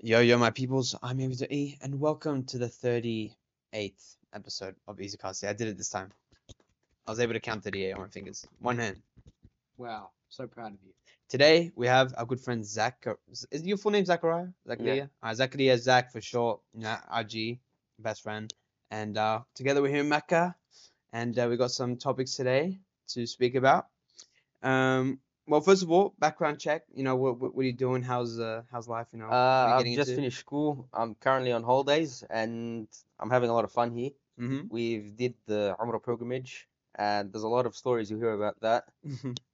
Yo, yo, my peoples, I'm Amy E, and welcome to the 38th episode of EZ Cast. Yeah, I did it this time. I was able to count 38 on my fingers. One hand. Wow, so proud of you. Today, we have our good friend Zach. Is your full name Zachariah? Zachariah? Uh, Zachariah Zach for short. Yeah, RG, best friend. And uh, together we're here in Mecca, and uh, we got some topics today to speak about. Um, well, first of all, background check. You know, what what, what are you doing? How's uh how's life? You know, Uh, I've just into? finished school. I'm currently on holidays and I'm having a lot of fun here. Mhm. We've did the Umrah pilgrimage and there's a lot of stories you hear about that.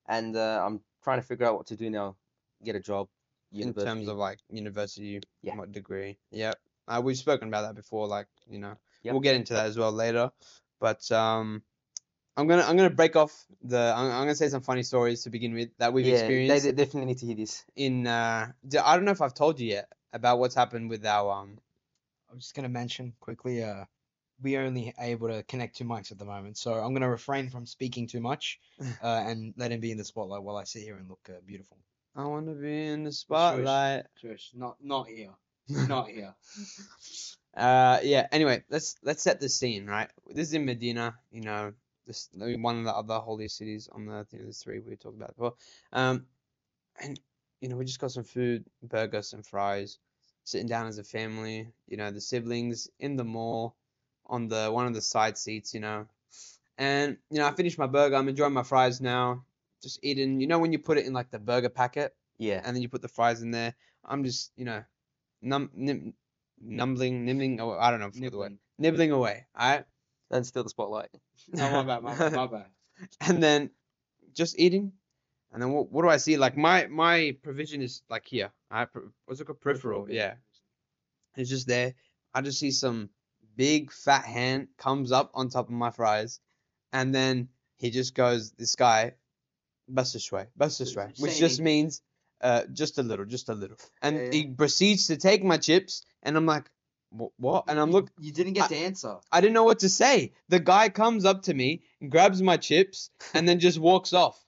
And uh, I'm trying to figure out what to do now. Get a job. in terms of like university, Yeah. what degree? Yep. Uh, we've spoken about that before. Like you know, Yep. we'll get into that as well later. But um, I'm gonna I'm gonna break off the. I'm, I'm gonna say some funny stories to begin with that we've yeah, experienced they, they definitely need to hear this. in. Uh, I don't know if I've told you yet about what's happened with our um. I'm just gonna mention quickly. Uh, we are only able to connect two mics at the moment, so I'm gonna refrain from speaking too much, uh, and let him be in the spotlight while I sit here and look uh, beautiful. I want to be in the spotlight. Shush, not not here, not here. Uh, yeah. Anyway, let's let's set the scene, right? This is in Medina, you know, this one of the other holy cities on the. You know, there's three we talked about before. Um, and you know, we just got some food, burgers, and fries, sitting down as a family. You know, the siblings in the mall, on the one of the side seats. You know, and you know, I finished my burger. I'm enjoying my fries now. Just eating. You know, when you put it in like the burger packet Yeah. and then you put the fries in there. I'm just, you know, num, nim, numbling, nibbling, or I don't know the word, Nibbling. nibbling away. All right. Don't steal the spotlight. Oh, my bad, my bad, my bad. and then just eating, and then what, what do I see? Like my my provision is like here. I what's it called? Peripheral. Yeah, it's just there. I just see some big fat hand comes up on top of my fries, and then he just goes, this guy, Basishway, Basishway, which just means uh, just a little, just a little. And Yeah, yeah. he proceeds to take my chips, and I'm like, "Wh- what? And I'm look, You didn't get to answer. I didn't know what to say. The guy comes up to me, and grabs my chips, and then just walks off.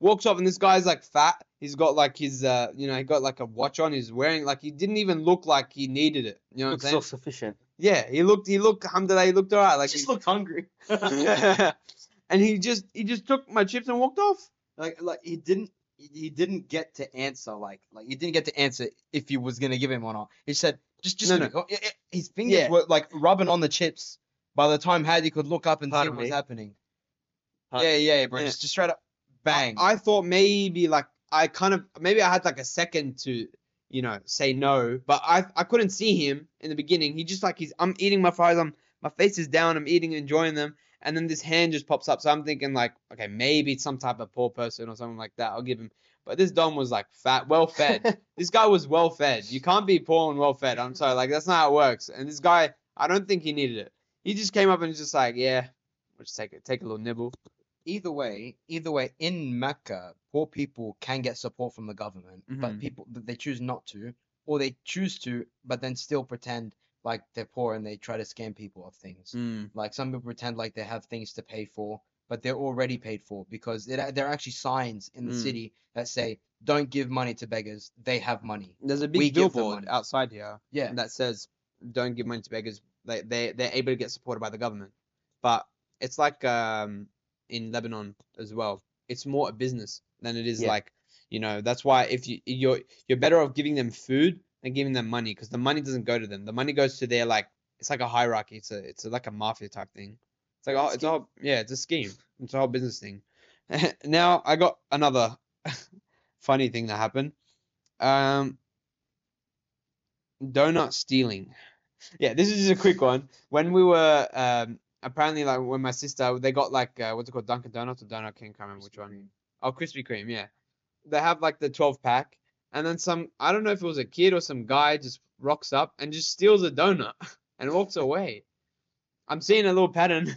Walks off, and this guy's like fat. He's got like his, uh, you know, he got like a watch on. He's wearing like he didn't even look like he needed it. You know what I'm Looks saying? self-sufficient. Yeah, he looked, he looked, alhamdulillah, he looked alright. Like, just he- looked hungry. and he just, he just took my chips and walked off. like like he didn't he didn't get to answer like like he didn't get to answer if he was gonna give him or not. He said just just No, no. me- oh, i- i- his fingers Yeah. were like rubbing on the chips. By the time Hadi could look up and see Pardon what was happening. Pardon- Yeah, yeah, yeah, bro. Yeah. Just, just straight up bang. I thought maybe like I kind of maybe I had like a second to you know say no, but I I couldn't see him in the beginning. He just like he's I'm eating my fries. I'm my face is down. I'm eating, enjoying them, and then this hand just pops up. So I'm thinking like okay maybe it's some type of poor person or something like that. I'll give him. But this Dom was like fat, well fed. this guy was well fed. You can't be poor and well fed. I'm sorry, like that's not how it works. And this guy, I don't think he needed it. He just came up and was just like, yeah, we'll just take it, take a little nibble. either way, either way, in Mecca, poor people can get support from the government, Mhm. but people they choose not to, or they choose to, but then still pretend like they're poor and they try to scam people of things. Mm. Like some people pretend like they have things to pay for, but they're already paid for because it, there are actually signs in the Mm. city that say, "Don't give money to beggars; they have money." There's a big them billboard outside here. Yeah, that says don't give money to beggars. They they they're able to get supported by the government, but it's like um in Lebanon as well. It's more a business than it is Yeah. like you know. That's why if you you're you're better off giving them food than giving them money because the money doesn't go to them. The money goes to their like it's like a hierarchy. It's a it's a, like a mafia type thing. It's like oh, it's all yeah, it's a scheme. It's a whole business thing. now I got another funny thing that happened. Um, donut stealing. Yeah, this is just a quick one. When we were um apparently like when my sister they got like uh, what's it called Dunkin' Donuts or Donut King, can't remember which one. Oh, Krispy Kreme, yeah. They have like the 12 pack, and then some I don't know if it was a kid or some guy just rocks up and just steals a donut and walks away. I'm seeing a little pattern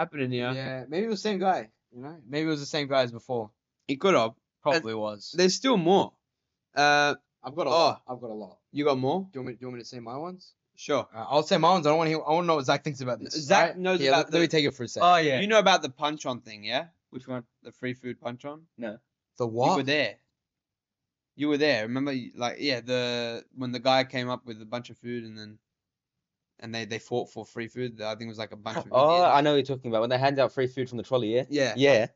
happening here. yeah. Maybe it was the same guy. You know, maybe it was the same guy as before. It could have. Probably was. There's still more. Uh, I've got a oh. lot. I've got a lot. you got more? Do you want me? Do you want me to say my ones? Sure. Uh, I'll say my ones. I don't want to hear. I want to know what Zach thinks about this. Zach alright? knows Yeah, about let, let me take it for a sec. Oh yeah. You know about the punch on thing, yeah? Which one? The free food punch on? No. The what? You what? were there. You were there. Remember, like yeah, the when the guy came up with a bunch of food and then, and they they fought for free food. I think it was like a bunch of. Oh, Indians. I know what you're talking about when they hand out free food from the trolley. Yeah. Yeah, Yeah.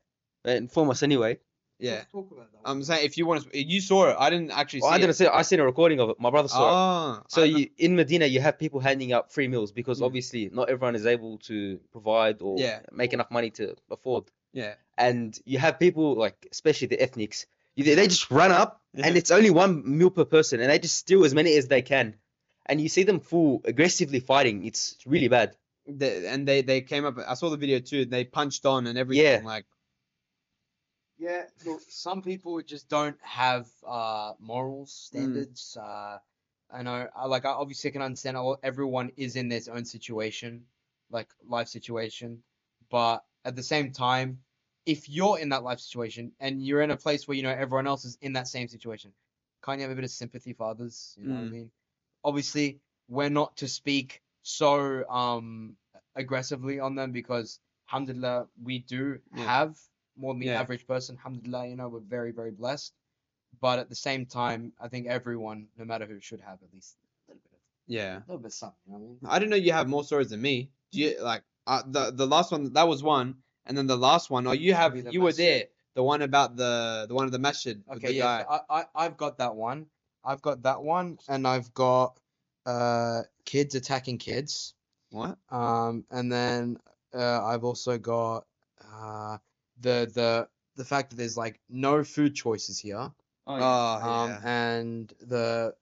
Uh, Inform us anyway. yeah. Talk about that. I'm saying if you want to, you saw it. I didn't actually see I didn't it. see. it. I seen a recording of it. My brother saw it. Oh, So you, in Medina, you have people handing out free meals because Mm. obviously not everyone is able to provide or Yeah. make enough money to afford. yeah, And you have people like, especially the ethnics, they just run up Yeah. and it's only one meal per person, and they just steal as many as they can. And you see them full aggressively fighting. It's really bad. the, and they they came up. I saw the video too. They punched on and everything. Yeah. Like Yeah, look, some people just don't have uh morals, standards. Uh, I know, I, like I obviously can understand all, everyone is in their own situation, like life situation, but at the same time, if you're in that life situation and you're in a place where you know everyone else is in that same situation, can't you have a bit of sympathy for others? You know what I Mm. mean? Obviously, we're not to speak so um aggressively on them because, alhamdulillah, we do Yeah. have more than the Yeah. average person. Alhamdulillah, you know, we're very, very blessed. But at the same time, I think everyone, no matter who, should have at least a little bit of, yeah, a little bit of something. You know what I mean? I didn't know you have more stories than me. Do you like uh, the the last one? That was one, and then the last one. Oh, you have you were there. The one about the the one of the masjid with Okay, the yeah, guy. I, I, I've got that one. I've got that one, and I've got uh kids attacking kids. What? Um, and then uh, I've also got uh the the the fact that there's like no food choices here. Oh, yeah. Um, yeah. and the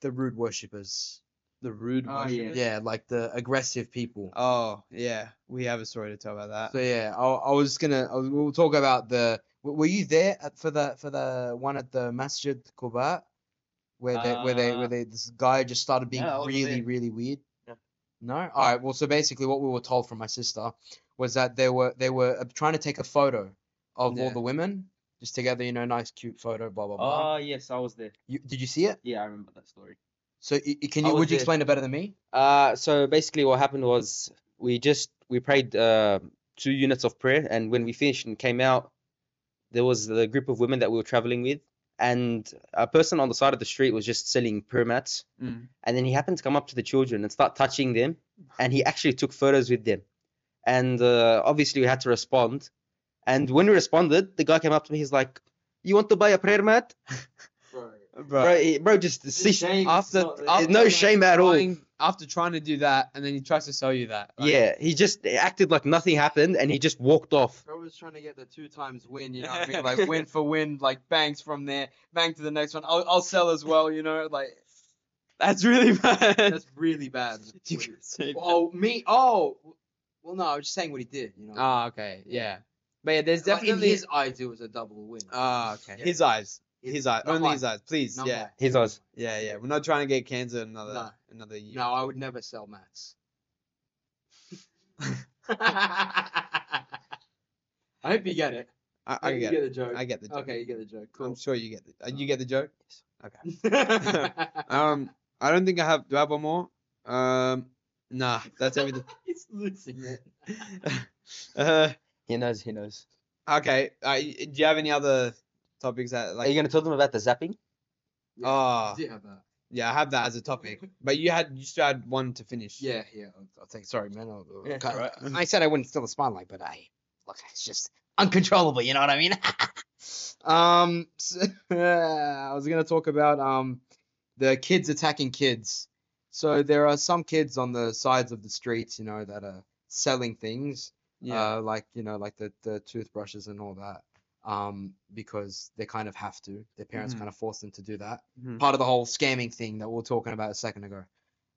the rude worshippers. the rude Oh, one. yeah. Yeah, like the aggressive people. Oh yeah, we have a story to tell about that. So yeah, I, I was gonna I was, we'll talk about the. Were you there at, for the for the one at the Masjid Quba, where they where they Uh, where they this guy just started being yeah, really really weird? Yeah. No. All right. Well, so basically, what we were told from my sister was that they were they were uh, trying to take a photo of all the women just together, you know, nice cute photo, blah blah blah. Oh yes, I was there. You, did you see it? Yeah, I remember that story. So can you would you there. explain it better than me? Uh, so basically, what happened was we just we prayed uh, two units of prayer, and when we finished and came out, there was the group of women that we were traveling with, and a person on the side of the street was just selling prayer mats, Mm. and then he happened to come up to the children and start touching them, and he actually took photos with them, and uh, obviously we had to respond, and when we responded, the guy came up to me, he's like, "You want to buy a prayer mat?" Bro, Bro, he- bro, just cease- shame. after, not- after no like, shame at all. After trying to do that, and then he tries to sell you that. like- Yeah, he just acted like nothing happened, and he just walked off. Bro was trying to get the two times win, you know what I mean? Like win for win, like bangs from there, bang to the next one. I'll, I'll sell as well, you know? Like That's really bad. that's really bad. You can that. oh, me? Oh, well, no, I was just saying what he did, you know? Ah, okay, yeah. But yeah, there's Like, definitely. in his eyes, it was a double win. Ah, okay. Yeah. His eyes. His eyes. Not Only mine. his eyes. Please. Not yeah. mine. His eyes. Yeah, yeah. We're not trying to get cancer another No. another year. No, I would never sell mats. I hope you get it. I, I I get it. get the joke. I get the joke. Okay, you get the joke. I'm Cool. sure you get the. Uh, you get the joke. Okay. Um, I don't think I have. Do I have one more? Um, nah. That's everything. He's losing it. uh, He knows. He knows. okay. Uh, y- do you have any other topics that Are you gonna tell them about the zapping? Oh, Do you have that? yeah. I have that as a topic. But you had you still had one to finish. Yeah, yeah. I'll, I'll take. Sorry, man. I'll, I'll Yeah, cut- alright. I said I wouldn't steal the spotlight, but I look. It's just uncontrollable. You know what I mean? um, so, I was gonna talk about um the kids attacking kids. So there are some kids on the sides of the streets, you know, that are selling things, Yeah. uh, like you know, like the the toothbrushes and all that. Um, because they kind of have to. Their parents Mhm. kind of force them to do that Mhm. part of the whole scamming thing that we were talking about a second ago.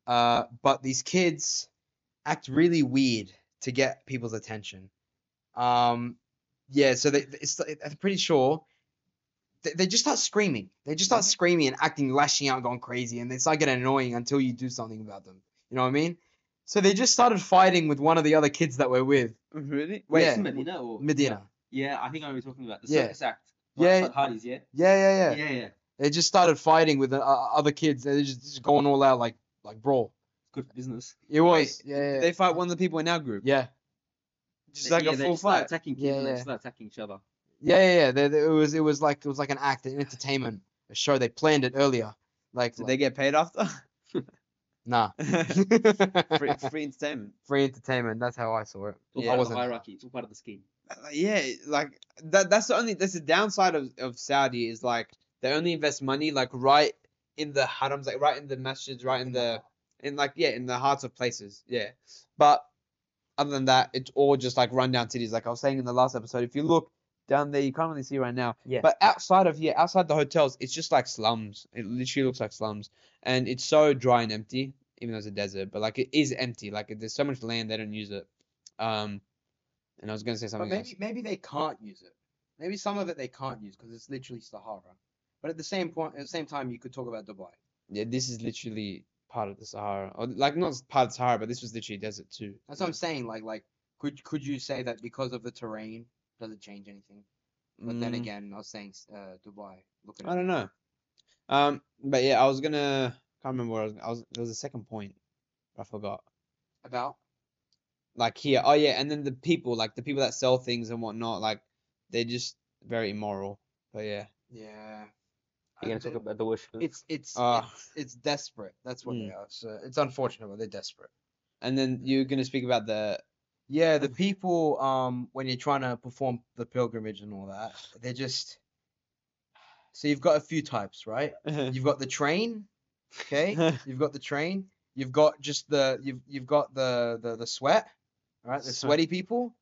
Uh, but these kids act really weird to get people's attention. Um, yeah, so they, it's, I'm pretty sure they, they just start screaming. They just start screaming and acting, lashing out, going crazy, and they start getting annoying until you do something about them. You know what I mean? So they just started fighting with one of the other kids that we're with, Really? Wait, Yeah. Medina or Medina. Yeah, I think I was talking about the Yeah. circus act. Yeah. Like Hadi's, yeah. Yeah, yeah, yeah. Yeah, yeah. They just started fighting with uh, other kids. They're just, just going all out like like brawl. Good business. It was. Yeah, yeah. They fight one of the people in our group. yeah. Just like yeah, a they full fight. attacking kids Yeah, yeah. they start attacking each other. Yeah, yeah, yeah. They, they- it was it was like it was like an act, an entertainment. a show. They planned it earlier. Like, Did they get paid after? nah, free, free entertainment. free entertainment. That's how I saw it. All Yeah. part I of the wasn't. hierarchy. It's all part of the scheme. Uh, Yeah, like that. That's the only. That's the downside of, of Saudi is like they only invest money like right in the harams, like right in the masjids, right in the in like yeah in the hearts of places. Yeah, but other than that, it's all just like rundown cities. Like I was saying in the last episode, if you look down there, you can't really see right now. Yeah. But outside of here, outside the hotels, it's just like slums. It literally looks like slums, and it's so dry and empty, even though it's a desert. But like it is empty. Like there's so much land they don't use it. Um, and I was gonna say But something maybe else. maybe they can't use it. Maybe some of it they can't use because it's literally Sahara. But at the same point, at the same time, you could talk about Dubai. Yeah, this is literally part of the Sahara, or like not part of the Sahara, but this was literally desert too. That's what I'm saying. Like, like, could could you say that because of the terrain, does it change anything? But then Mm, again, I was saying uh, Dubai. Look at I don't know. Um, but yeah, I was gonna can't remember what I was. I was there was a second point, I forgot. About Like here, oh yeah, and then the people, like the people that sell things and whatnot, like they're just very immoral. But yeah, yeah. You're gonna Uh, talk about the worship. It's it's Ah. it's, it's desperate. That's what Mm. they are. So it's unfortunate, but they're desperate. and then you're gonna speak about the Yeah, the people um when you're trying to perform the pilgrimage and all that, they're just so you've got a few types, right? You've got the train, okay? You've got the train. You've got just the you've you've got the the, the sweat, all right? The Sweat. sweaty people,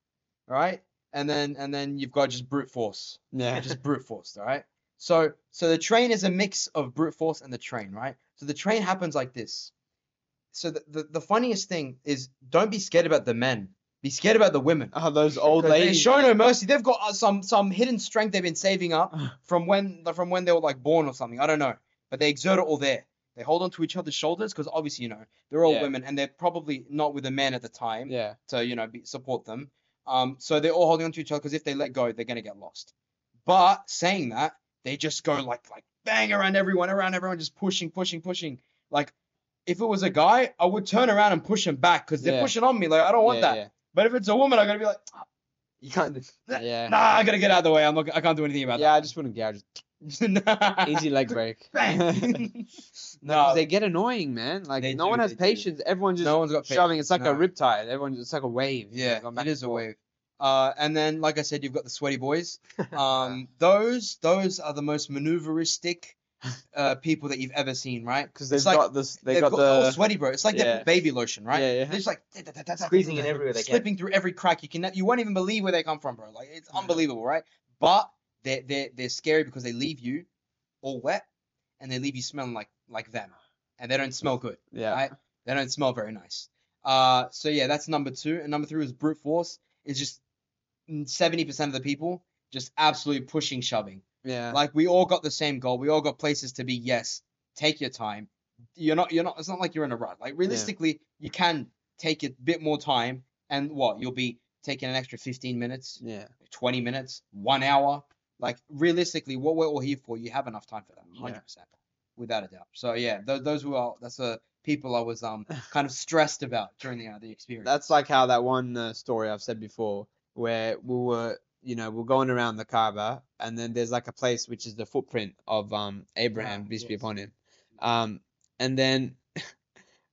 all right? And then and then you've got just brute force, yeah, just brute force, all right? So so the train is a mix of brute force and the train, right? So the train happens like this. So the, the, the funniest thing is don't be scared about the men. Be scared about the women. oh those old 'Cause They ladies. show no mercy. They've got uh, some some hidden strength they've been saving up from when from when they were like born or something. I don't know, but they exert it all there. They hold on to each other's shoulders because obviously you know they're all Yeah. women and they're probably not with a man at the time Yeah, to you know be, support them. Um, so they're all holding onto each other because if they let go, they're gonna get lost. But saying that, they just go like like bang around everyone, around everyone, just pushing, pushing, pushing. Like if it was a guy, I would turn around and push him back because they're Yeah. pushing on me. Like I don't want yeah, that. But if it's a woman, I'm gonna be like, You can't. Yeah, yeah. nah, I gotta get out of the way. I'm not. I can't do anything about that. Yeah, I just wouldn't gouge. that. Easy leg break. No, no, they get annoying, man. Like no do, one has they do. patience. Everyone just no one's got shoving. It's like No. a riptide. Everyone, it's like a wave. Yeah, going back it and is a wave. Uh, and then, like I said, you've got the sweaty boys. Um, those those are the most maneuveristic uh, people that you've ever seen, right? Because they've It's like- got this. They They've got, got, all the. sweaty, bro. It's like Yeah. their baby lotion, right? Yeah, yeah. They're just like Squeezing it everywhere they can. slipping through every crack. You can you won't even believe where they come from, bro. Like it's unbelievable, right? But they're they're they're scary because they leave you all wet and they leave you smelling like like them, and they don't smell good. Yeah. right? They don't smell very nice. Uh, so yeah, that's number two. And number three is brute force. It's just seventy percent of the people just absolutely pushing, shoving. Yeah. Like we all got the same goal. We all got places to be. Yes, take your time. You're not. You're not. It's not like you're in a rut. Like realistically, you can take a bit more time, and what you'll be taking an extra fifteen minutes, yeah. twenty minutes, one hour. Like realistically, what we're all here for, you have enough time for that, Yeah. hundred percent, without a doubt. So yeah, those those were all. That's the people I was um kind of stressed about during the uh, the experience. That's like how that one uh, story I've said before, where we were, you know, we're going around the Kaaba, and then there's like a place which is the footprint of um Abraham, Ah, peace be upon him. Um, and then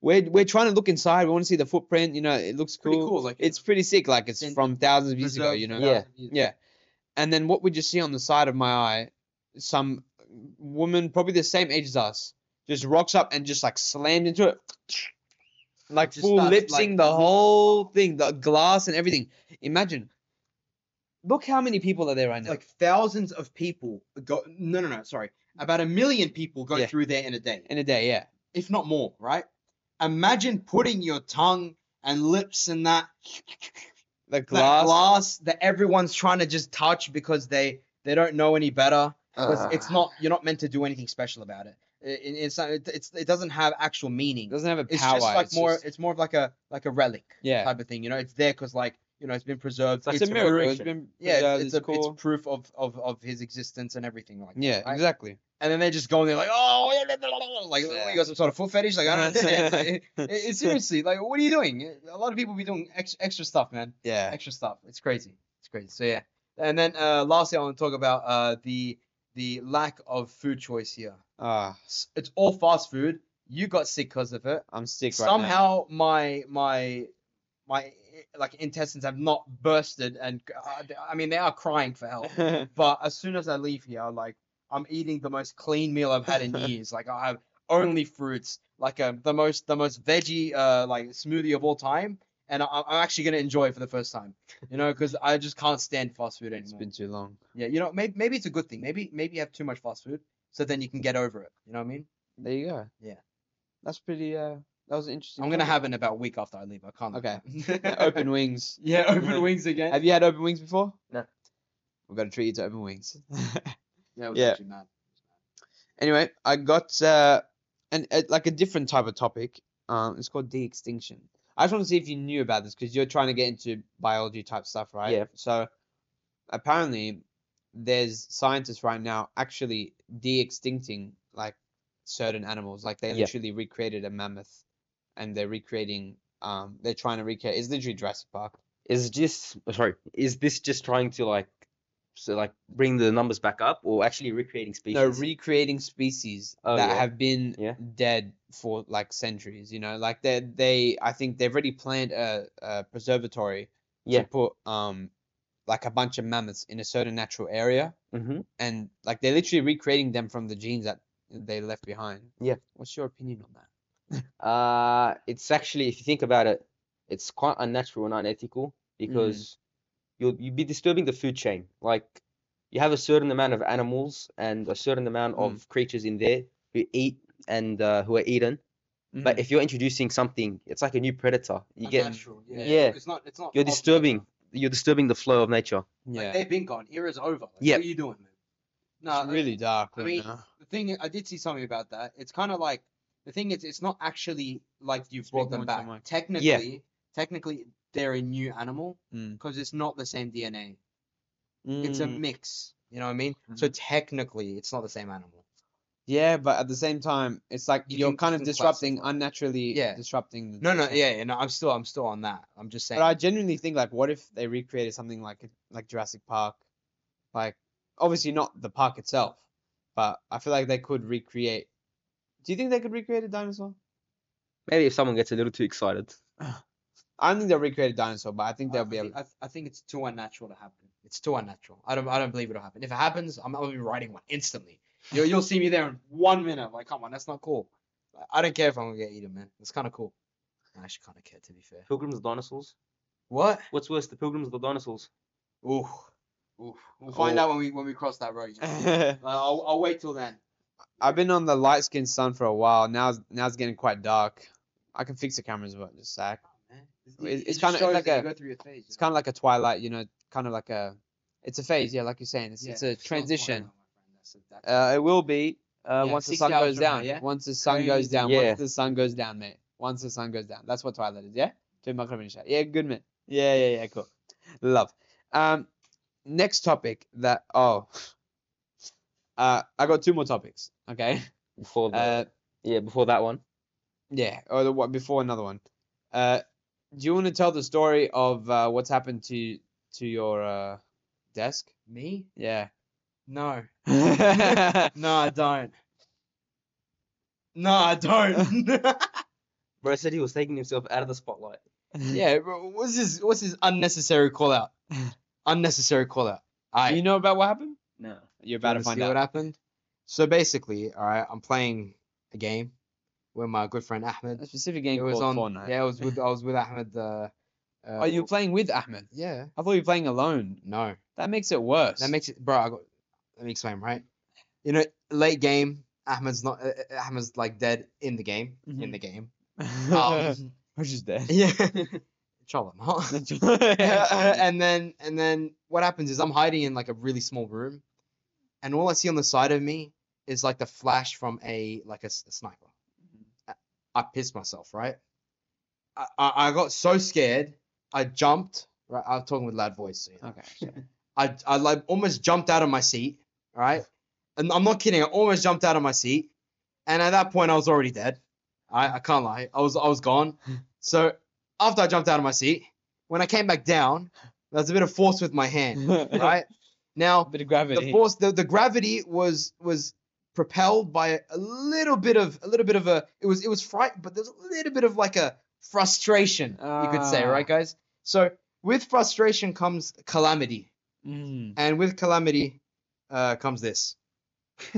we're we're trying to look inside. We want to see the footprint. You know, it looks Pretty cool. cool, like, it's pretty sick. Like it's from thousands of years ago. You know. Yeah. thousands of years. Yeah. And then what would you see on the side of my eye, some woman probably the same age as us, just rocks up and just like slammed into it. Like Just full starts, lip like, the mm-hmm. whole thing, the glass and everything. Imagine. Look how many people are there right now. like thousands of people go. No, no, no. Sorry, about a million people go Yeah. through there in a day, in a day, yeah. if not more. Right? Imagine putting your tongue and lips in that The glass. glass that everyone's trying to just touch because they they don't know any better. 'Cause Ugh. Ah. it's not you're not meant to do anything special about it. It, it- it's, not, it, it's it doesn't have actual meaning. It doesn't have a power. It's just like it's more. just- It's more of like a like a relic yeah. type of thing. You know, it's there because like you know it's been preserved. It's, it's a miracle. It's preservation. been Yeah, it's, it's, it's a, cool. it's proof of, of of his existence and everything like. that, yeah, right? exactly. And then they just go in there like, oh, like Yeah. you got some sort of foot fetish. Like I don't understand. Like, it- it- seriously, like what are you doing? A lot of people be doing ex- extra stuff, man. Yeah. Extra stuff. It's crazy. It's crazy. So yeah. And then uh, lastly, I want to talk about uh, the the lack of food choice here. Ah, S- It's all fast food. You got sick because of it. I'm sick right Somehow my my my like intestines have not bursted, and uh, I mean they are crying for help. But as soon as I leave here, like I'm eating the most clean meal I've had in years. like I have only fruits, like um, the most the most veggie uh like smoothie of all time, and I, I'm actually gonna enjoy it for the first time. You know, because I just can't stand fast food anymore. It's been too long. Yeah, you know, maybe maybe it's a good thing. Maybe maybe you have too much fast food, so then you can get over it. You know what I mean? There you go. Yeah. That's pretty. Uh, that was an interesting. I'm gonna have it in about a week after I leave. I can't. Okay. lie. open wings. Yeah, open wings again. Have you had open wings before? No. We've got to treat you to open wings. Yeah, it was Yeah. actually mad. anyway, I got uh, an uh, like a different type of topic. Um, it's called de-extinction. I just want to see if you knew about this because you're trying to get into biology type stuff, right? Yeah. So apparently, there's scientists right now actually de-extincting like certain animals. Like they Yeah. literally recreated a mammoth, and they're recreating. Um, they're trying to recreate. It's literally Jurassic Park. Is just sorry, is this just trying to like so like bring the numbers back up or actually recreating species? No, recreating species Oh, that yeah. have been Yeah. dead for like centuries. You know, like they they I think they've already planned a, a preservatory Yeah. to put um like a bunch of mammoths in a certain natural area, mm-hmm. and like they're literally recreating them from the genes that they left behind. Yeah. What's your opinion on that? Uh, it's actually, if you think about it, it's quite unnatural and unethical because you'll you'd be disturbing the food chain. Like you have a certain amount of animals and a certain amount Mm. of creatures in there who eat and uh, who are eaten. But Mhm. if you're introducing something, it's like a new predator. You get Unnatural, Yeah. It's not. It's not. you're possible. disturbing you're disturbing the flow of nature. yeah, Like, they've been gone. Era's over. Like, Yeah. What are you doing, man? No, it's really dark I right mean, now. the thing I did see something about that. It's kind of like the thing is, it's not actually like you've Speak brought them back. Technically, technically, they're a new animal Mm. because it's not the same DNA. It's a Mm. mix. You know what I mean? So technically, it's not the same animal. Yeah, but at the same time, it's like You are kind of disrupting classify. unnaturally. Yeah. disrupting. The No, no, yeah, yeah, no. I'm still, I'm still on that. I'm just saying. But I genuinely think like, what if they recreated something like like Jurassic Park, like obviously not the park itself, but I feel like they could recreate. Do you think they could recreate a dinosaur? Maybe if someone gets a little too excited. I don't think they'll recreate a dinosaur, but I think they'll I be able. think, I, I think it's too unnatural to happen. It's too unnatural. I don't, I don't believe it'll happen. If it happens, I'm, I'll be writing one instantly. You'll, you'll see me there in one minute. Like, come on, that's not cool. I don't care if I'm gonna get eaten, man. It's kind of cool. I actually kind of care, to be fair. Pilgrims or dinosaurs? What? What's worse, the pilgrims or the dinosaurs? Ooh, ooh. We'll find Oh. out when we when we cross that road. Uh, I'll, I'll wait till then. I've been on the light skinned sun for a while. Now, it's- now it's getting quite dark. I can fix the cameras, but just sack. It- it's just kinda- like a- go through your phase. It's kind of like a twilight, you know, kind of like a. It's a phase, yeah, like you're saying. It's, it's a transition. Uh, it will be uh, Yeah, once the sun goes now, down. yeah? Once the sun goes down. Yeah. Once the sun goes down, mate. Once the sun goes down. That's what twilight is, yeah? Two microphone shot. Yeah, good man. Yeah, yeah, yeah, cool. Love. Um, next topic that oh, uh, I got two more topics. Okay. Before the, Uh, yeah, before that one. yeah, or the one before another one. Uh, do you want to tell the story of uh, what's happened to to your uh desk? Me? Yeah. No. No, I don't. No, I don't. Bro said he was taking himself out of the spotlight. yeah, bro, what's his What's this unnecessary call out? unnecessary call out. I You know about what happened? No. You're about to find out. what happened. So basically, all right, I'm playing a game with my good friend Ahmed. A specific game It was on. Fortnite. Yeah, I was with I was with Ahmed. Uh, uh, Are you playing with Ahmed? Yeah. I thought you were playing alone. No. That makes it worse. That makes it, bro. I got, let me explain, right? You know, late game, Ahmed's not. Uh, uh, Ahmed's like dead in the game. In Mhm. the game. oh, Um, which is dead. yeah. Inshallah not. and then and then what happens is I'm hiding in like a really small room, and all I see on the side of me is like the flash from a like a sniper. Mm-hmm. I, I pissed myself, right? I, I I got so scared, I jumped. Right, I'm talking with loud voice. So you know. okay. sure. I I like almost jumped out of my seat, right? And I'm not kidding. I almost jumped out of my seat, and at that point I was already dead. I I can't lie. I was I was gone. So after I jumped out of my seat, when I came back down, there was a bit of force with my hand, right? Now, bit of the force, the, the gravity was was propelled by a little bit of a little bit of a. It was it was fright, but there's a little bit of like a frustration, you could say, Ah. right, guys? So with frustration comes calamity, Mm. and with calamity uh, comes this.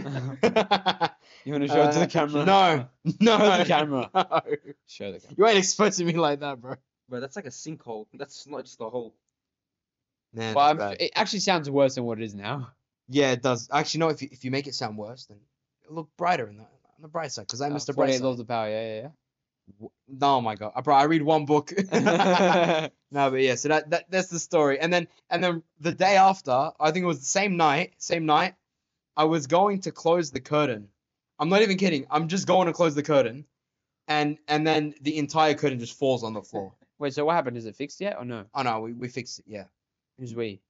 You want to show it to Uh, the camera? No, no, Show the camera. No. Show the camera. You ain't exposing me like that, bro. Bro, that's like a sinkhole. That's not just a hole. Man, But I'm, it actually sounds worse than what it is now. yeah, it does. Actually, no. If you, if you make it sound worse, then it'll look brighter in the, on the bright side. Because I missed the bright 48 side. laws of power. Yeah, W- Oh my god, bro! I read one book. no, but yeah. So that, that that's the story. And then and then the day after, I think it was the same night. Same night, I was going to close the curtain. I'm not even kidding. I'm just going to close the curtain, and and then the entire curtain just falls on the floor. Wait, so what happened? Is it fixed yet or no? Oh no, we, we fixed it. Yeah. Who's we?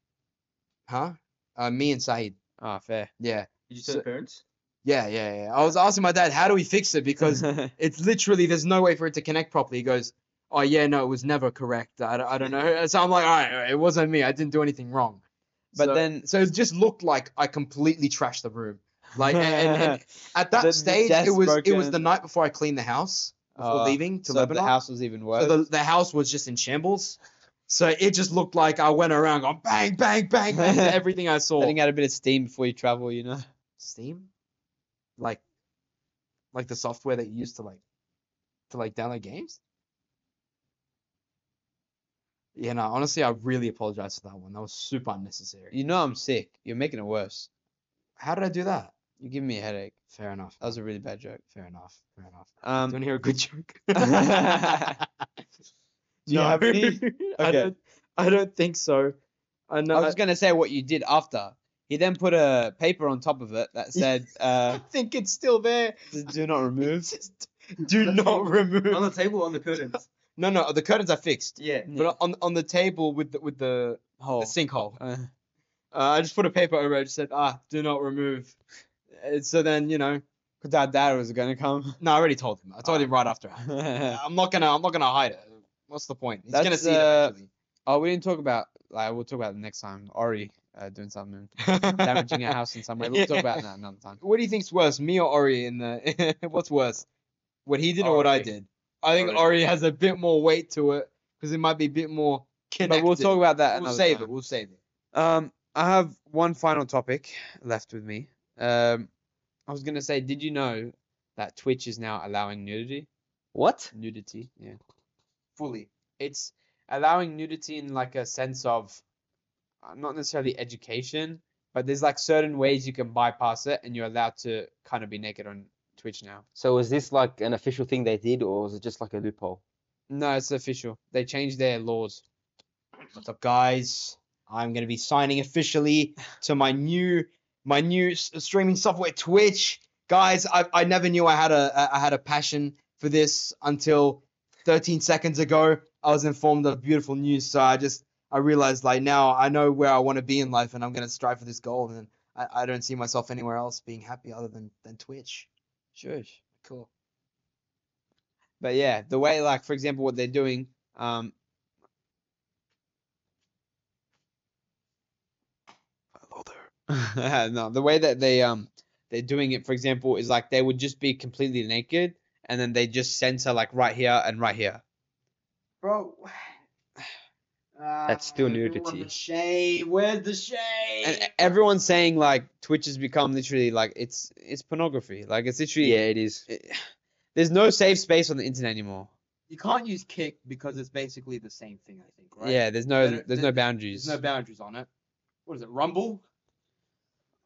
Huh? Uh, me and Saeed. Ah, fair. Yeah. Did you tell tell the the parents? Yeah, yeah, yeah. I was asking my dad, how do we fix it? Because it's literally there's no way for it to connect properly. He goes, "Oh yeah, no, it was never correct. I, don't- I don't know." So I'm like, "All right, all right, it wasn't me. I didn't do anything wrong." But So- then- so it just looked like I completely trashed the room. Like, and, and, and at that The- the stage, desk it was it was the night before I cleaned the house before Uh, leaving to so Lebanon. the house was even worse. so the, the house was just in shambles. So it just looked like I went around going bang, bang, bang, bang to everything I saw. Letting out a bit of steam before you travel, you know. Steam, like, like the software that you use to like, to like download games. Yeah, no, honestly, I really apologize for that one. That was super unnecessary. You know I'm sick. You're making it worse. How did I do that? You're giving me a headache. Fair enough. That was a really bad joke. Fair enough. Fair enough. Um, Do you want to hear a good joke? Do you have any? I don't. I don't think so. I know. I was gonna say what you did after. He then put a paper on top of it that said, I uh, think it's still there. "Do not remove." Just do not remove. On the table, on the curtains. No, no, the curtains are fixed. Yeah. But on on the table with the with the, Hole. the sinkhole, Uh, uh, I just put a paper over it. Just said, ah, do not remove. Uh, So then you know, Cause our dad was gonna come. no, I already told him. I told him right after. I'm not gonna. I'm not gonna hide it. What's the point? He's gonna That's, see it uh, eventually. oh, we didn't talk about like we'll talk about it next time. Ori uh, doing something, damaging a house in some way. We'll talk about that another time. What do you think's worse, me or Ori? In the what's worse, what he did or what I did? I think Ori. Ori has a bit more weight to it because it might be a bit more connected. But we'll talk about that. We'll save time. it. We'll save it. Um, I have one final topic left with me. Um, I was gonna say, did you know that Twitch is now allowing nudity? What? Nudity, yeah. Fully. It's allowing nudity in like a sense of, uh, not necessarily education, but there's like certain ways you can bypass it, and you're allowed to kind of be naked on Twitch now. So was this like an official thing they did, or was it just like a loophole? No, it's official. They changed their laws. What's up, guys? I'm gonna be signing officially to my new my new streaming software, Twitch. Guys, I, I never knew I had a I had a passion for this until 13 seconds ago. I was informed of beautiful news, so I just I realized like now I know where I want to be in life, and I'm gonna strive for this goal. And I, I don't see myself anywhere else being happy other than than Twitch. Sure. Cool. But yeah, the way like for example what they're doing, um Hello there. no, the way that they um they're doing it, for example, is like they would just be completely naked and then they just censor like right here and right here. Bro. That's still nudity. shade. Where's the shade? And everyone's saying like Twitch has become literally like it's it's pornography. Like it's literally Yeah, it is. it- there's no safe space on the internet anymore. You can't use kick because it's basically the same thing, I think, right? Yeah, there's no There- there's no boundaries. There's no boundaries on it. What is it? Rumble?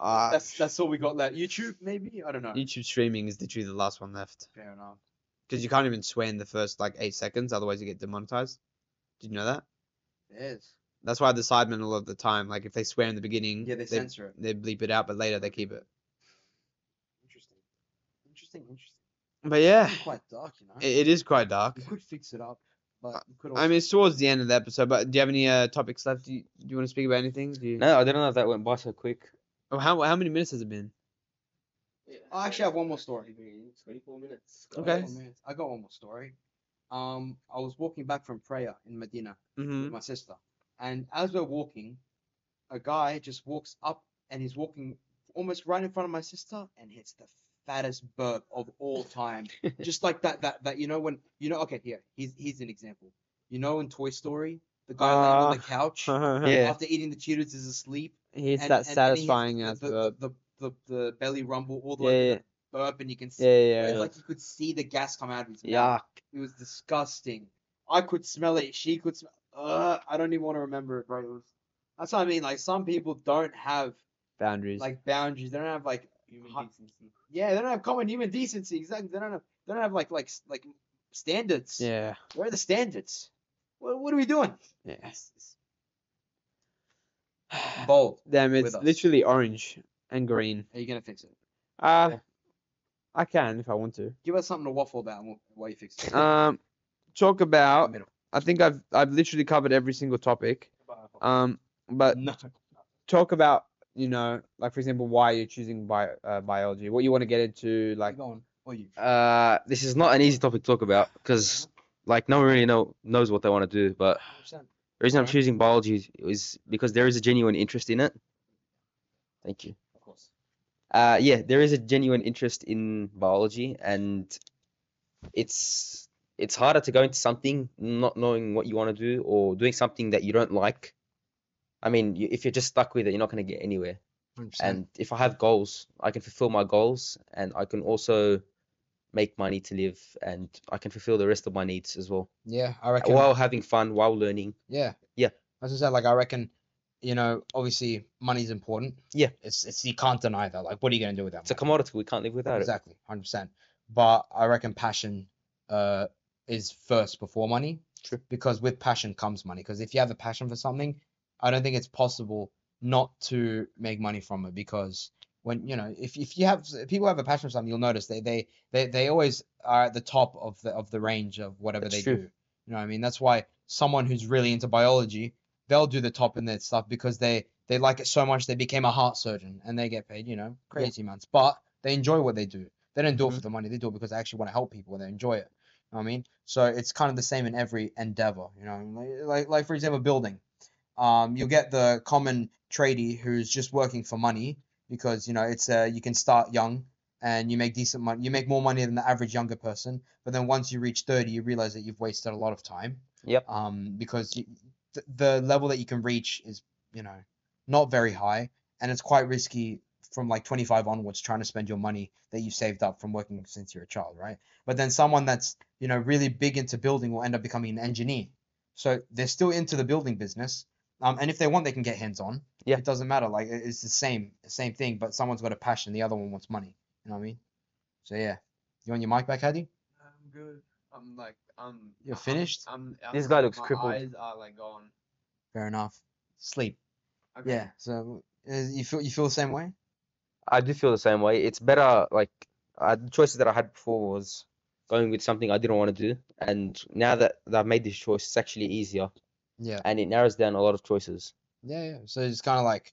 Uh, That's that's all we got left. YouTube, maybe? I don't know. YouTube streaming is literally the last one left. Fair enough. Because you can't even swear in the first like eight seconds, otherwise you get demonetized. Did you know that? Yes. That's why the sidemen a lot of the time, like if they swear in the beginning, Yeah, they they, censor it. they bleep it out, but later they keep it. Interesting. Interesting, interesting. But yeah, It's quite dark, you know. it, it is quite dark. we could fix it up, but I mean, it's towards the end of the episode, but do you have any uh, topics left? Do you, do you want to speak about anything? Do you... No, I don't know if that went by so quick. Oh, how how many minutes has it been? I actually have one more story. 24 minutes. Okay. I got one more story. Um, I was walking back from prayer in Medina Mm-hmm. with my sister, and as we're walking, a guy just walks up and he's walking almost right in front of my sister and hits the fattest burp of all time. just like that, that, that, you know, when, you know, okay, here, he's, he's an example. You know, in Toy Story, the guy laying on the couch Yeah. after eating the Cheetos is asleep. It's and- that and- and he satisfying the, the, burp. the, the, the, the belly rumble all the Yeah, way yeah, to the burp and you can see yeah, yeah. it's yeah. like you could see the gas come out of his mouth. Yuck. It was disgusting. I could smell it. She could smell. Uh, I don't even want to remember it, bro. It was. That's what I mean. Like some people don't have Boundaries. like boundaries. They don't have like Human Hot- decency. yeah. They don't have common human decency. Exactly. They don't have. They don't have like like like standards. yeah. Where are the standards? What, what are we doing? Yes. Bold. Damn, it's literally orange and green. Are you gonna fix it? Uh, I can if I want to. Give us something to waffle about while you fix it. Um, talk about. Middle. I think I've I've literally covered every single topic. Um, but no. talk about you know like for example why you're choosing bio, uh, biology, what you want to get into, like Like going. Or you. Uh, this is not an easy topic to talk about because like no one really know knows what they want to do. But 100%. the reason I'm choosing biology is, because there is a genuine interest in it. Thank you. Of course. Uh, yeah, there is a genuine interest in biology, and it's it's harder to go into something not knowing what you want to do or doing something that you don't like. I mean, you, if you're just stuck with it, you're not going to get anywhere. 100%. And if I have goals, I can fulfill my goals, and I can also make money to live, and I can fulfill the rest of my needs as well, yeah, I reckon. while having fun, while learning. Yeah. Yeah. As I said, like I reckon, you know, obviously money's important. Yeah. It's it's you can't deny that. Like, what are you gonna do with that? It's a commodity. We can't live without it. Exactly, hundred percent. But I reckon passion, uh, is first before money. True. Because with passion comes money. Because if you have a passion for something, I don't think it's possible not to make money from it. Because when you know, if if you have if people have a passion for something, you'll notice they they they they always are at the top of the of the range of whatever That's they true. do. You know what I mean? That's why someone who's really into biology, they'll do the top in their stuff because they they like it so much they became a heart surgeon and they get paid, you know, crazy amounts. But they enjoy what they do. They don't do it Mhm. for the money. They do it because they actually want to help people and they enjoy it. You know what I mean? So it's kind of the same in every endeavor. You know, like like, like for example, building. Um, you'll get the common tradie who's just working for money because you know it's uh you can start young and you make decent money. You make more money than the average younger person. But then once you reach thirty, you realize that you've wasted a lot of time. Yep. Um, because you, th- the level that you can reach is you know not very high and it's quite risky from like 25 onwards trying to spend your money that you saved up from working since you're a child right but then someone that's you know really big into building will end up becoming an engineer so they're still into the building business um, and if they want they can get hands on Yeah. it doesn't matter like it's the same same thing but someone's got a passion the other one wants money you know what i mean so yeah you want your mic back Hadi? I'm good. I'm like I'm. You're finished? I'm, This guy looks my crippled. eyes are like gone. fair enough sleep Okay. yeah so uh, you feel you feel the same way I do feel the same way. It's better, like, uh, the choices that I had before was going with something I didn't want to do. And now that, that I've made this choice, it's actually easier yeah and it narrows down a lot of choices. Yeah, yeah. So it's kind of like,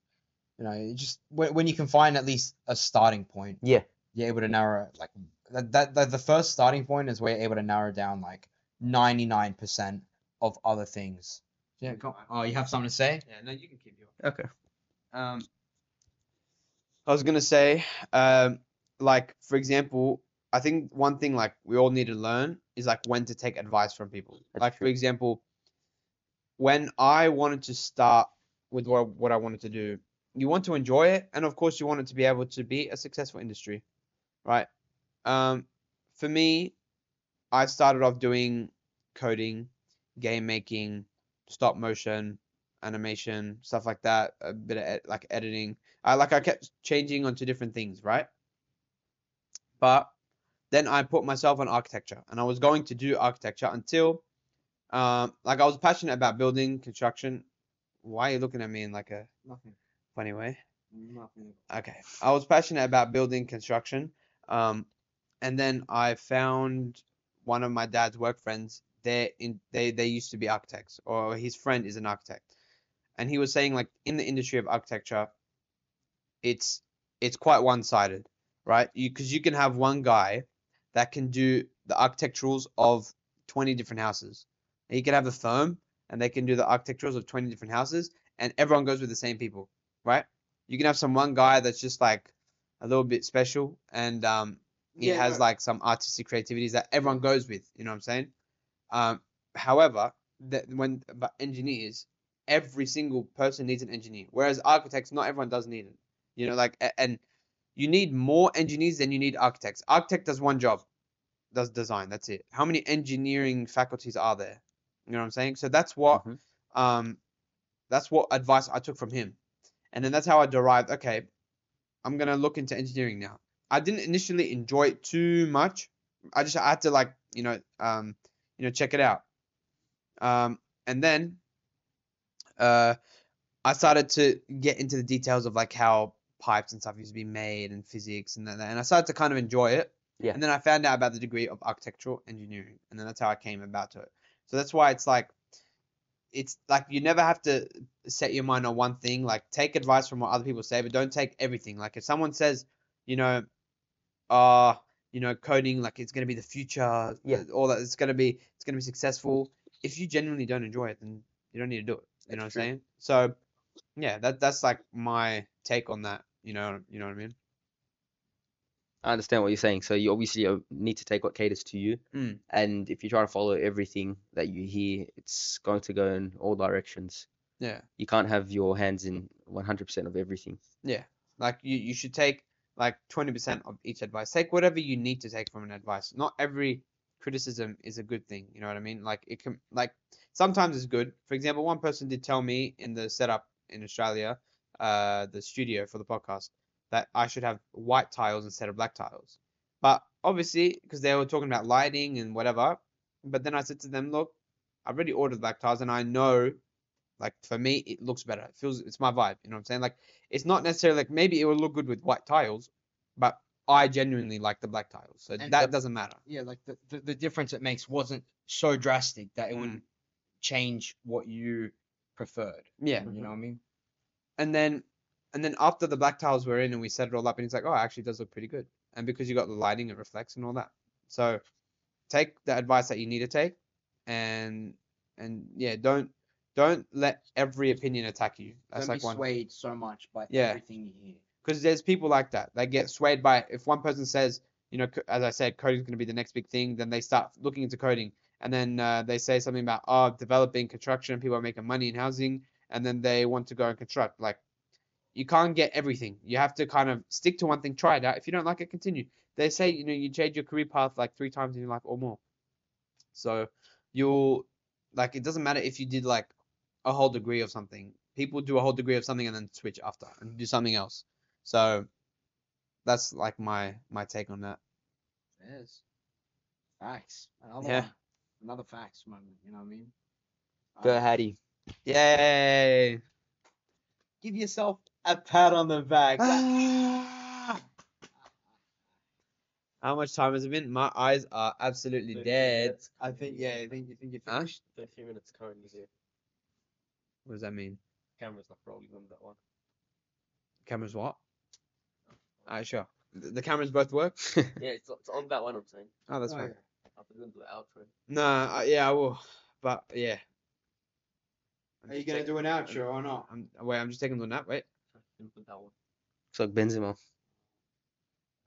you know, you just when, when you can find at least a starting point, Yeah. you're able to narrow. Like that, that, that the first starting point is where you're able to narrow down like 99% of other things. Yeah. Go, oh, you have something to say? Yeah. No, you can keep your. Okay. Um, I was gonna say, um, like for example, I think one thing like we all need to learn is like when to take advice from people. That's like for true. example, when I wanted to start with what what I wanted to do, you want to enjoy it, and of course you want it to be able to be a successful industry, right? Um, for me, I started off doing coding, game making, stop motion, animation, stuff like that, a bit of ed- like editing. I like I kept changing onto different things, right? But then I put myself on architecture, and I was going to do architecture until, um, like I was passionate about building construction. Why are you looking at me in like a Nothing. funny way? Nothing. Okay. I was passionate about building construction. Um, and then I found one of my dad's work friends. They in they they used to be architects, or his friend is an architect, and he was saying like in the industry of architecture, it's it's quite one-sided, right? You because you can have one guy that can do the architecturals of 20 different houses. And you can have a firm and they can do the architecturals of 20 different houses, and everyone goes with the same people, right? You can have some one guy that's just like a little bit special, and um, he Yeah, has like some artistic creativities that everyone goes with. You know what I'm saying? Um, however, that when but engineers, every single person needs an engineer, whereas architects, not everyone does need it. You know, like and you need more engineers than you need architects. Architect does one job, does design. That's it. How many engineering faculties are there? You know what I'm saying? So that's what Mhm. um that's what advice I took from him. And then that's how I derived, okay, I'm gonna look into engineering now. I didn't initially enjoy it too much. I just I had to like, you know, um, you know, check it out. Um, and then uh I started to get into the details of like how pipes and stuff used to be made and physics and that, and I started to kind of enjoy it. Yeah. And then I found out about the degree of architectural engineering, and then that's how I came about to it. So that's why it's like, it's like you never have to set your mind on one thing. Like take advice from what other people say, but don't take everything. Like if someone says, you know, uh, you know, coding like it's gonna be the future, Yeah. all that it's gonna be, it's gonna be successful. If you genuinely don't enjoy it, then you don't need to do it. You know what I'm saying? So, yeah, that that's like my take on that. You know, you know what I mean? I understand what you're saying. So you obviously uh, need to take what caters to you, Mm. and if you try to follow everything that you hear, it's going to go in all directions. Yeah. You can't have your hands in 100% of everything. Yeah, like you, you should take like 20% of each advice. Take whatever you need to take from an advice. Not every criticism is a good thing. You know what I mean? Like it can, like sometimes it's good. For example, one person did tell me in the setup in Australia, uh, the studio for the podcast, that I should have white tiles instead of black tiles. But obviously, because they were talking about lighting and whatever. But then I said to them, look, I've already ordered black tiles and I know, like for me, it looks better. It feels, it's my vibe. You know what I'm saying? Like it's not necessarily like maybe it will look good with white tiles, but I genuinely like the black tiles, so And that the- doesn't matter. Yeah, like the, the, the difference it makes wasn't so drastic that it Mm. would change what you preferred. Yeah, You know what I mean? and then and then after the black tiles were in and we set it all up, and he's like, oh, it actually does look pretty good, and because you got the lighting, it reflects and all that. So take the advice that you need to take, and and yeah, don't don't let every opinion attack you. That's Don't like be one. swayed so much by Yeah. everything you hear. because there's people like that. They get swayed by if one person says, you know, as I said, coding is going to be the next big thing. Then they start looking into coding, and then uh, they say something about oh, developing construction, people are making money in housing, and then they want to go and construct. Like, you can't get everything. You have to kind of stick to one thing, try it out. If you don't like it, continue. They say you know you change your career path like three times in your life or more. So you'll like it doesn't matter if you did like a whole degree of something. People do a whole degree of something and then switch after and do something else. So that's like my my take on that. It is. Facts. Another Yeah. one. Another facts moment, you know what I mean? Go Hadi. Yay! Give yourself a pat on the back. How much time has it been? My eyes are absolutely dead. I think yeah, I think you think you Huh? finished. 30 minutes currently here. What does that mean? Camera's not rolling on that one. Cameras what? Alright, sure. The, the cameras both work. Yeah, it's, it's on that one I'm saying. oh, that's Oh, fine. yeah. I was gonna do an outro. No, uh, yeah, I will. But yeah. Are you gonna do an outro or not? I'm, wait, I'm just taking a little nap. Wait. Didn't put that one. It's like Benzema.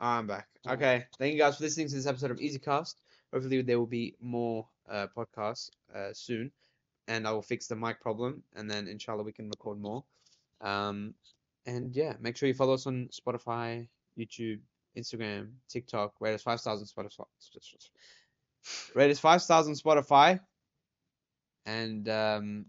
I'm back. Okay. Thank you guys for listening to this episode of EZ Cast. Hopefully there will be more uh, podcasts uh, soon, and I will fix the mic problem, and then inshallah we can record more. Um, and yeah, make sure you follow us on Spotify, YouTube, Instagram, TikTok. Rate us five on Spotify. Rate us five on Spotify. And um,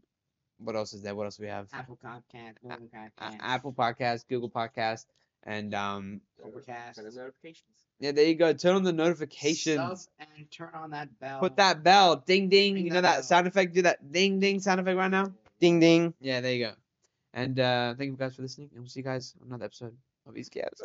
what else is there? What else do we have? Apple Podcast, Google A- Podcast, Apple Podcast, Google Podcast, and um, Overcast. And the notifications. yeah, there you go. Turn on the notifications. Sub and turn on that bell. Put that bell, ding ding. Ring You know that that bell. sound effect? Do that ding ding sound effect right now. Ding ding. Yeah, there you go. And uh, thank you guys for listening, and we'll see you guys on another episode of EZ Cast.